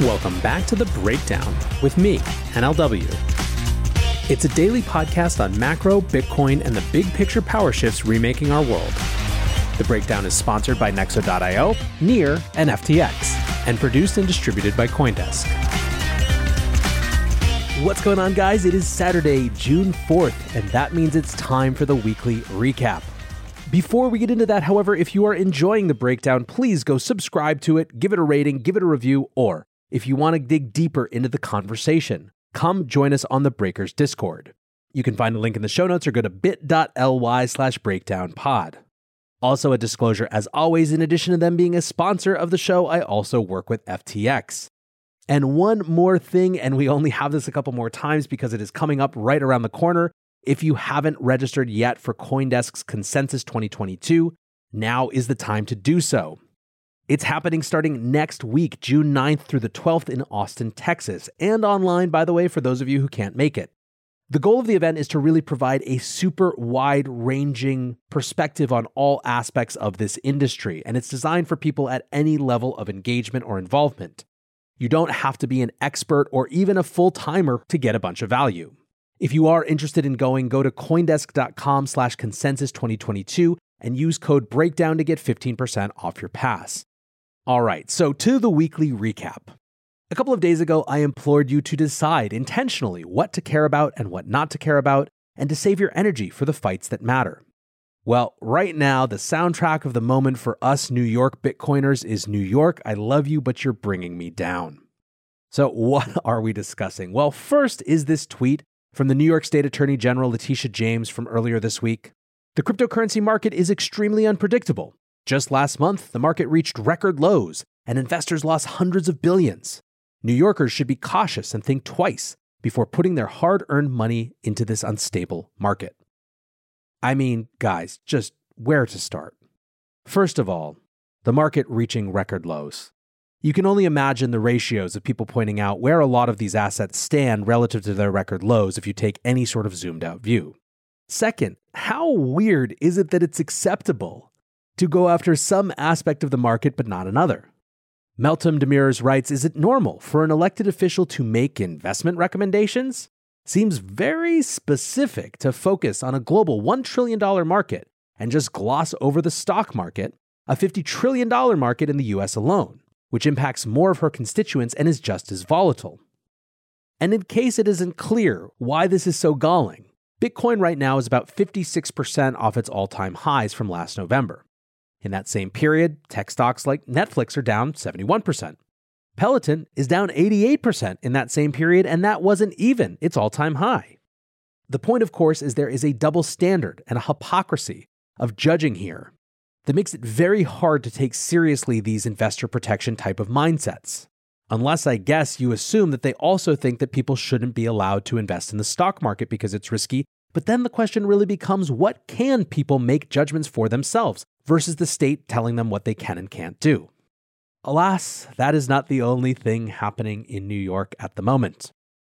Welcome back to The Breakdown with me, NLW. It's a daily podcast on macro, Bitcoin, and the big picture power shifts remaking our world. The breakdown is sponsored by Nexo.io, Near, and FTX, and produced and distributed by Coindesk. What's going on, guys? It is Saturday, June 4th, and that means it's time for the weekly recap. Before we get into that, however, if you are enjoying the breakdown, please go subscribe to it, give it a rating, give it a review, or if you want to dig deeper into the conversation, come join us on the Breakers Discord. You can find a link in the show notes or go to bit.ly slash breakdown pod. Also, a disclosure as always, in addition to them being a sponsor of the show, I also work with FTX. And one more thing, and we only have this a couple more times because it is coming up right around the corner. If you haven't registered yet for Coindesk's Consensus 2022, now is the time to do so. It's happening starting next week, June 9th through the 12th in Austin, Texas, and online, by the way, for those of you who can't make it. The goal of the event is to really provide a super wide ranging perspective on all aspects of this industry, and it's designed for people at any level of engagement or involvement. You don't have to be an expert or even a full timer to get a bunch of value. If you are interested in going, go to coindesk.com slash consensus 2022 and use code breakdown to get 15% off your pass. All right, so to the weekly recap. A couple of days ago, I implored you to decide intentionally what to care about and what not to care about, and to save your energy for the fights that matter. Well, right now, the soundtrack of the moment for us New York Bitcoiners is New York, I love you, but you're bringing me down. So, what are we discussing? Well, first is this tweet from the New York State Attorney General Letitia James from earlier this week. The cryptocurrency market is extremely unpredictable. Just last month, the market reached record lows and investors lost hundreds of billions. New Yorkers should be cautious and think twice before putting their hard earned money into this unstable market. I mean, guys, just where to start? First of all, the market reaching record lows. You can only imagine the ratios of people pointing out where a lot of these assets stand relative to their record lows if you take any sort of zoomed out view. Second, how weird is it that it's acceptable to go after some aspect of the market but not another. Meltem Demirors writes Is it normal for an elected official to make investment recommendations? Seems very specific to focus on a global $1 trillion market and just gloss over the stock market, a $50 trillion market in the US alone, which impacts more of her constituents and is just as volatile. And in case it isn't clear why this is so galling, Bitcoin right now is about 56% off its all time highs from last November. In that same period, tech stocks like Netflix are down 71%. Peloton is down 88% in that same period, and that wasn't even its all time high. The point, of course, is there is a double standard and a hypocrisy of judging here that makes it very hard to take seriously these investor protection type of mindsets. Unless I guess you assume that they also think that people shouldn't be allowed to invest in the stock market because it's risky. But then the question really becomes what can people make judgments for themselves? Versus the state telling them what they can and can't do. Alas, that is not the only thing happening in New York at the moment.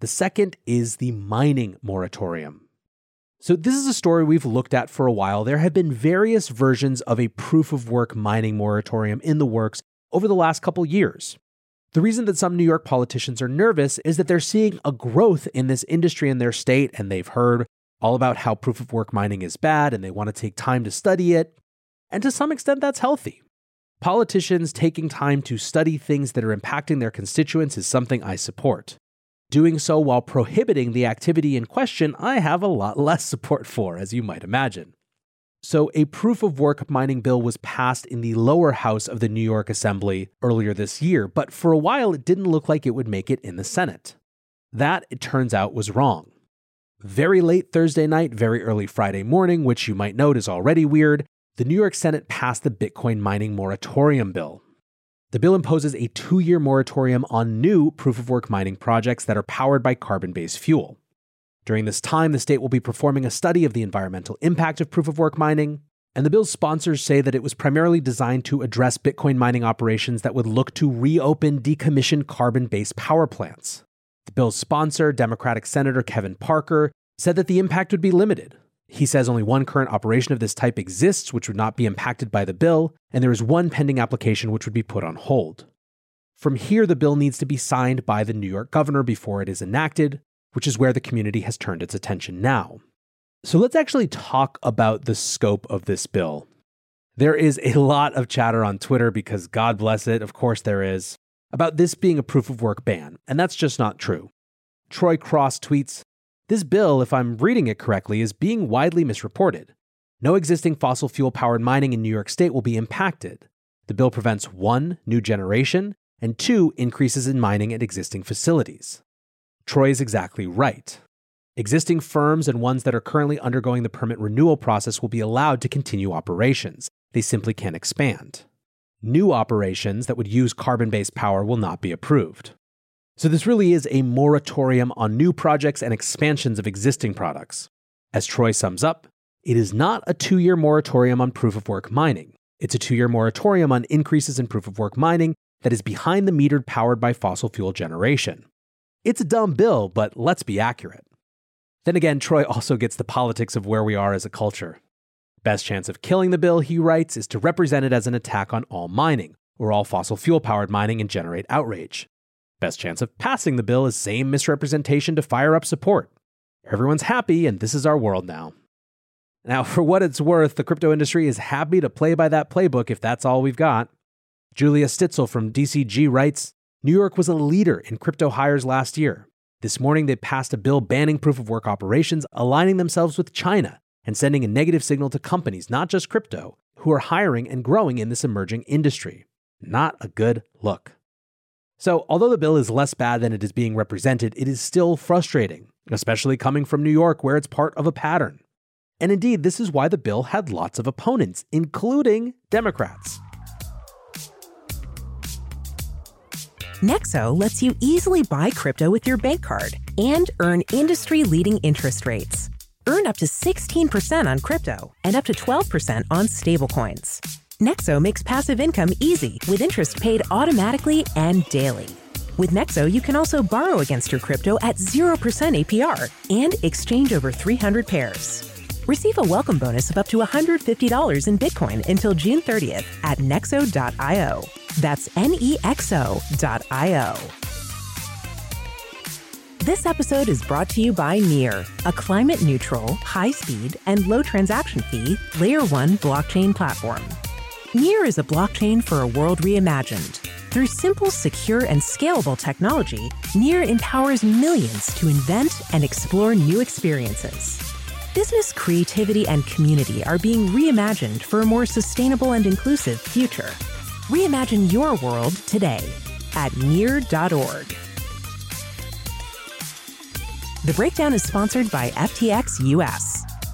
The second is the mining moratorium. So, this is a story we've looked at for a while. There have been various versions of a proof of work mining moratorium in the works over the last couple years. The reason that some New York politicians are nervous is that they're seeing a growth in this industry in their state, and they've heard all about how proof of work mining is bad and they want to take time to study it. And to some extent, that's healthy. Politicians taking time to study things that are impacting their constituents is something I support. Doing so while prohibiting the activity in question, I have a lot less support for, as you might imagine. So, a proof of work mining bill was passed in the lower house of the New York Assembly earlier this year, but for a while it didn't look like it would make it in the Senate. That, it turns out, was wrong. Very late Thursday night, very early Friday morning, which you might note is already weird, the New York Senate passed the Bitcoin mining moratorium bill. The bill imposes a two year moratorium on new proof of work mining projects that are powered by carbon based fuel. During this time, the state will be performing a study of the environmental impact of proof of work mining, and the bill's sponsors say that it was primarily designed to address Bitcoin mining operations that would look to reopen decommissioned carbon based power plants. The bill's sponsor, Democratic Senator Kevin Parker, said that the impact would be limited. He says only one current operation of this type exists, which would not be impacted by the bill, and there is one pending application which would be put on hold. From here, the bill needs to be signed by the New York governor before it is enacted, which is where the community has turned its attention now. So let's actually talk about the scope of this bill. There is a lot of chatter on Twitter because, God bless it, of course there is, about this being a proof of work ban, and that's just not true. Troy Cross tweets This bill, if I'm reading it correctly, is being widely misreported. No existing fossil fuel powered mining in New York State will be impacted. The bill prevents one, new generation, and two, increases in mining at existing facilities. Troy is exactly right. Existing firms and ones that are currently undergoing the permit renewal process will be allowed to continue operations. They simply can't expand. New operations that would use carbon based power will not be approved. So, this really is a moratorium on new projects and expansions of existing products. As Troy sums up, it is not a two year moratorium on proof of work mining. It's a two year moratorium on increases in proof of work mining that is behind the metered powered by fossil fuel generation. It's a dumb bill, but let's be accurate. Then again, Troy also gets the politics of where we are as a culture. Best chance of killing the bill, he writes, is to represent it as an attack on all mining, or all fossil fuel powered mining and generate outrage. Best chance of passing the bill is same misrepresentation to fire up support. Everyone's happy, and this is our world now. Now, for what it's worth, the crypto industry is happy to play by that playbook if that's all we've got. Julia Stitzel from DCG writes New York was a leader in crypto hires last year. This morning, they passed a bill banning proof of work operations, aligning themselves with China and sending a negative signal to companies, not just crypto, who are hiring and growing in this emerging industry. Not a good look. So, although the bill is less bad than it is being represented, it is still frustrating, especially coming from New York, where it's part of a pattern. And indeed, this is why the bill had lots of opponents, including Democrats. Nexo lets you easily buy crypto with your bank card and earn industry leading interest rates. Earn up to 16% on crypto and up to 12% on stablecoins. Nexo makes passive income easy with interest paid automatically and daily. With Nexo, you can also borrow against your crypto at 0% APR and exchange over 300 pairs. Receive a welcome bonus of up to $150 in Bitcoin until June 30th at nexo.io. That's nexo.io. This episode is brought to you by Near, a climate neutral, high speed, and low transaction fee layer 1 blockchain platform. Near is a blockchain for a world reimagined. Through simple, secure, and scalable technology, Near empowers millions to invent and explore new experiences. Business creativity and community are being reimagined for a more sustainable and inclusive future. Reimagine your world today at near.org. The breakdown is sponsored by FTX US.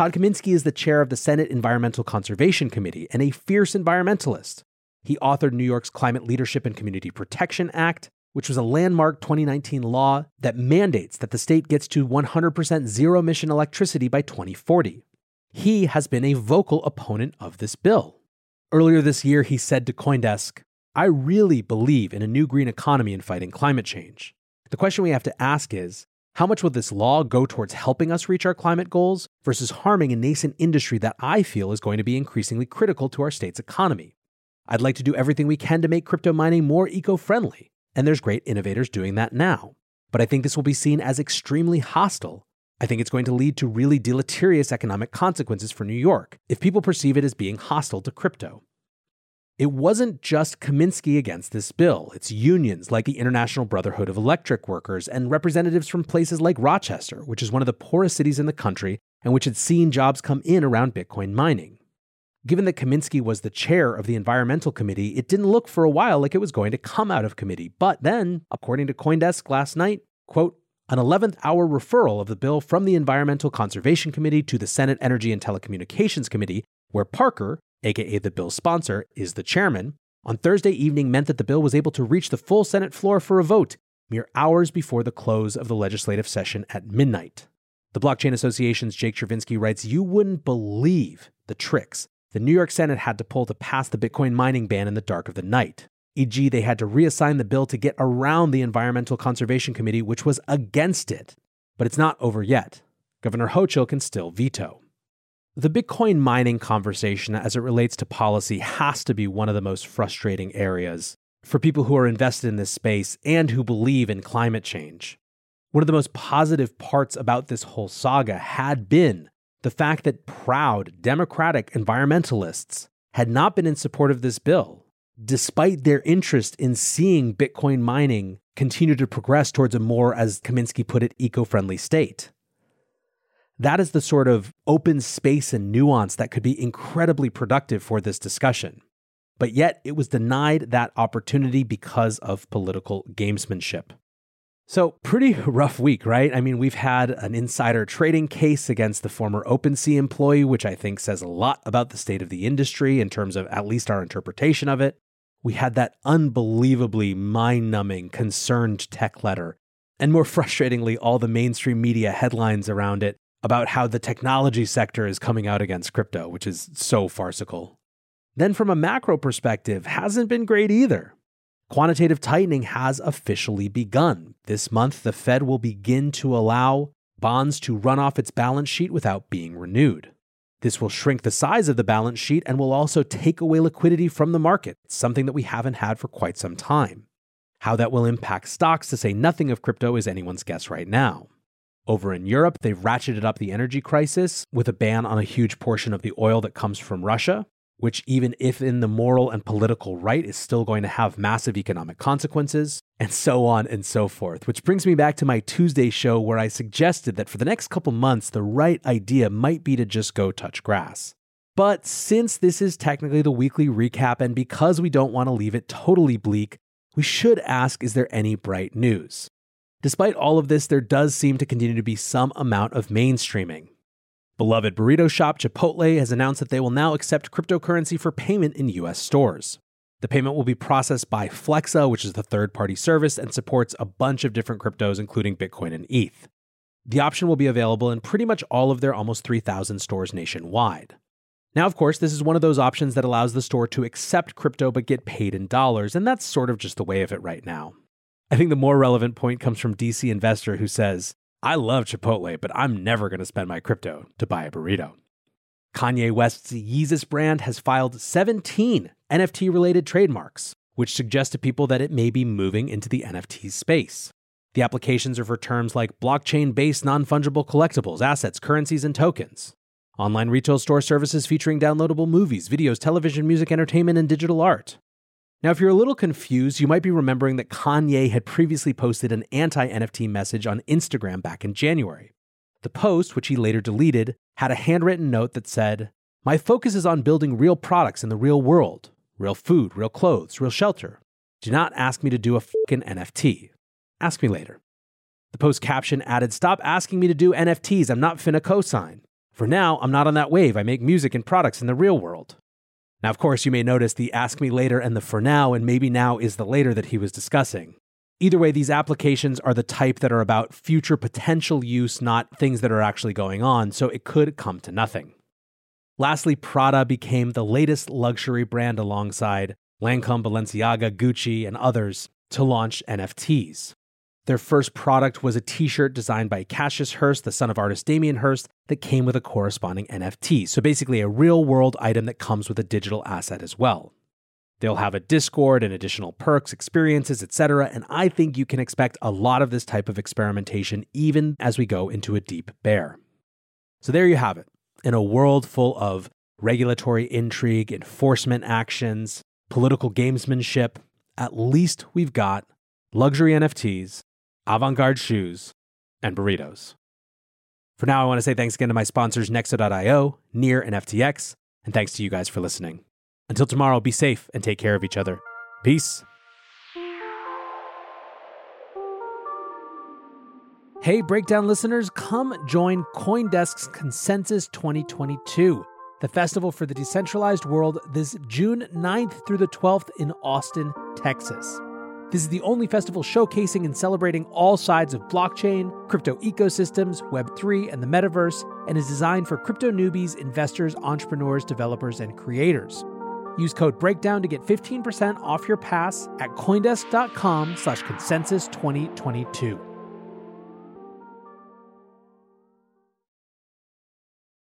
Todd Kaminsky is the chair of the Senate Environmental Conservation Committee and a fierce environmentalist. He authored New York's Climate Leadership and Community Protection Act, which was a landmark 2019 law that mandates that the state gets to 100% zero emission electricity by 2040. he has been a vocal opponent of this bill. Earlier this year, he said to Coindesk, I really believe in a new green economy and fighting climate change. The question we have to ask is how much will this law go towards helping us reach our climate goals versus harming a nascent industry that I feel is going to be increasingly critical to our state's economy? I'd like to do everything we can to make crypto mining more eco friendly, and there's great innovators doing that now. But I think this will be seen as extremely hostile. I think it's going to lead to really deleterious economic consequences for New York if people perceive it as being hostile to crypto. It wasn't just Kaminsky against this bill. It's unions like the International Brotherhood of Electric Workers and representatives from places like Rochester, which is one of the poorest cities in the country and which had seen jobs come in around Bitcoin mining. Given that Kaminsky was the chair of the Environmental Committee, it didn't look for a while like it was going to come out of committee. But then, according to Coindesk last night, quote, an 11th hour referral of the bill from the Environmental Conservation Committee to the Senate Energy and Telecommunications Committee, where Parker, aka the bill's sponsor, is the chairman, on Thursday evening meant that the bill was able to reach the full Senate floor for a vote mere hours before the close of the legislative session at midnight. The Blockchain Association's Jake Chervinsky writes You wouldn't believe the tricks the New York Senate had to pull to pass the Bitcoin mining ban in the dark of the night. E.g., they had to reassign the bill to get around the Environmental Conservation Committee, which was against it. But it's not over yet. Governor Hochul can still veto. The Bitcoin mining conversation as it relates to policy has to be one of the most frustrating areas for people who are invested in this space and who believe in climate change. One of the most positive parts about this whole saga had been the fact that proud democratic environmentalists had not been in support of this bill, despite their interest in seeing Bitcoin mining continue to progress towards a more, as Kaminsky put it, eco friendly state. That is the sort of open space and nuance that could be incredibly productive for this discussion. But yet, it was denied that opportunity because of political gamesmanship. So, pretty rough week, right? I mean, we've had an insider trading case against the former OpenSea employee, which I think says a lot about the state of the industry in terms of at least our interpretation of it. We had that unbelievably mind numbing, concerned tech letter. And more frustratingly, all the mainstream media headlines around it about how the technology sector is coming out against crypto, which is so farcical. Then, from a macro perspective, hasn't been great either. Quantitative tightening has officially begun. This month, the Fed will begin to allow bonds to run off its balance sheet without being renewed. This will shrink the size of the balance sheet and will also take away liquidity from the market, something that we haven't had for quite some time. How that will impact stocks, to say nothing of crypto, is anyone's guess right now. Over in Europe, they've ratcheted up the energy crisis with a ban on a huge portion of the oil that comes from Russia, which, even if in the moral and political right, is still going to have massive economic consequences, and so on and so forth. Which brings me back to my Tuesday show where I suggested that for the next couple months, the right idea might be to just go touch grass. But since this is technically the weekly recap, and because we don't want to leave it totally bleak, we should ask is there any bright news? Despite all of this, there does seem to continue to be some amount of mainstreaming. Beloved burrito shop Chipotle has announced that they will now accept cryptocurrency for payment in US stores. The payment will be processed by Flexa, which is the third party service and supports a bunch of different cryptos, including Bitcoin and ETH. The option will be available in pretty much all of their almost 3,000 stores nationwide. Now, of course, this is one of those options that allows the store to accept crypto but get paid in dollars, and that's sort of just the way of it right now. I think the more relevant point comes from DC Investor, who says, I love Chipotle, but I'm never going to spend my crypto to buy a burrito. Kanye West's Yeezus brand has filed 17 NFT related trademarks, which suggest to people that it may be moving into the NFT space. The applications are for terms like blockchain based non fungible collectibles, assets, currencies, and tokens. Online retail store services featuring downloadable movies, videos, television, music, entertainment, and digital art. Now, if you're a little confused, you might be remembering that Kanye had previously posted an anti NFT message on Instagram back in January. The post, which he later deleted, had a handwritten note that said, My focus is on building real products in the real world real food, real clothes, real shelter. Do not ask me to do a fucking NFT. Ask me later. The post caption added, Stop asking me to do NFTs. I'm not finna cosign. For now, I'm not on that wave. I make music and products in the real world. Now, of course, you may notice the ask me later and the for now, and maybe now is the later that he was discussing. Either way, these applications are the type that are about future potential use, not things that are actually going on, so it could come to nothing. Lastly, Prada became the latest luxury brand alongside Lancome, Balenciaga, Gucci, and others to launch NFTs. Their first product was a t shirt designed by Cassius Hirst, the son of artist Damien Hirst, that came with a corresponding NFT. So basically, a real world item that comes with a digital asset as well. They'll have a Discord and additional perks, experiences, etc. And I think you can expect a lot of this type of experimentation even as we go into a deep bear. So there you have it. In a world full of regulatory intrigue, enforcement actions, political gamesmanship, at least we've got luxury NFTs, avant garde shoes, and burritos. For now, I want to say thanks again to my sponsors, Nexo.io, Near, and FTX, and thanks to you guys for listening. Until tomorrow, be safe and take care of each other. Peace. Hey, Breakdown listeners, come join Coindesk's Consensus 2022, the festival for the decentralized world, this June 9th through the 12th in Austin, Texas. This is the only festival showcasing and celebrating all sides of blockchain, crypto ecosystems, Web3, and the metaverse, and is designed for crypto newbies, investors, entrepreneurs, developers, and creators. Use code BREAKDOWN to get 15% off your pass at Coindesk.com slash consensus 2022.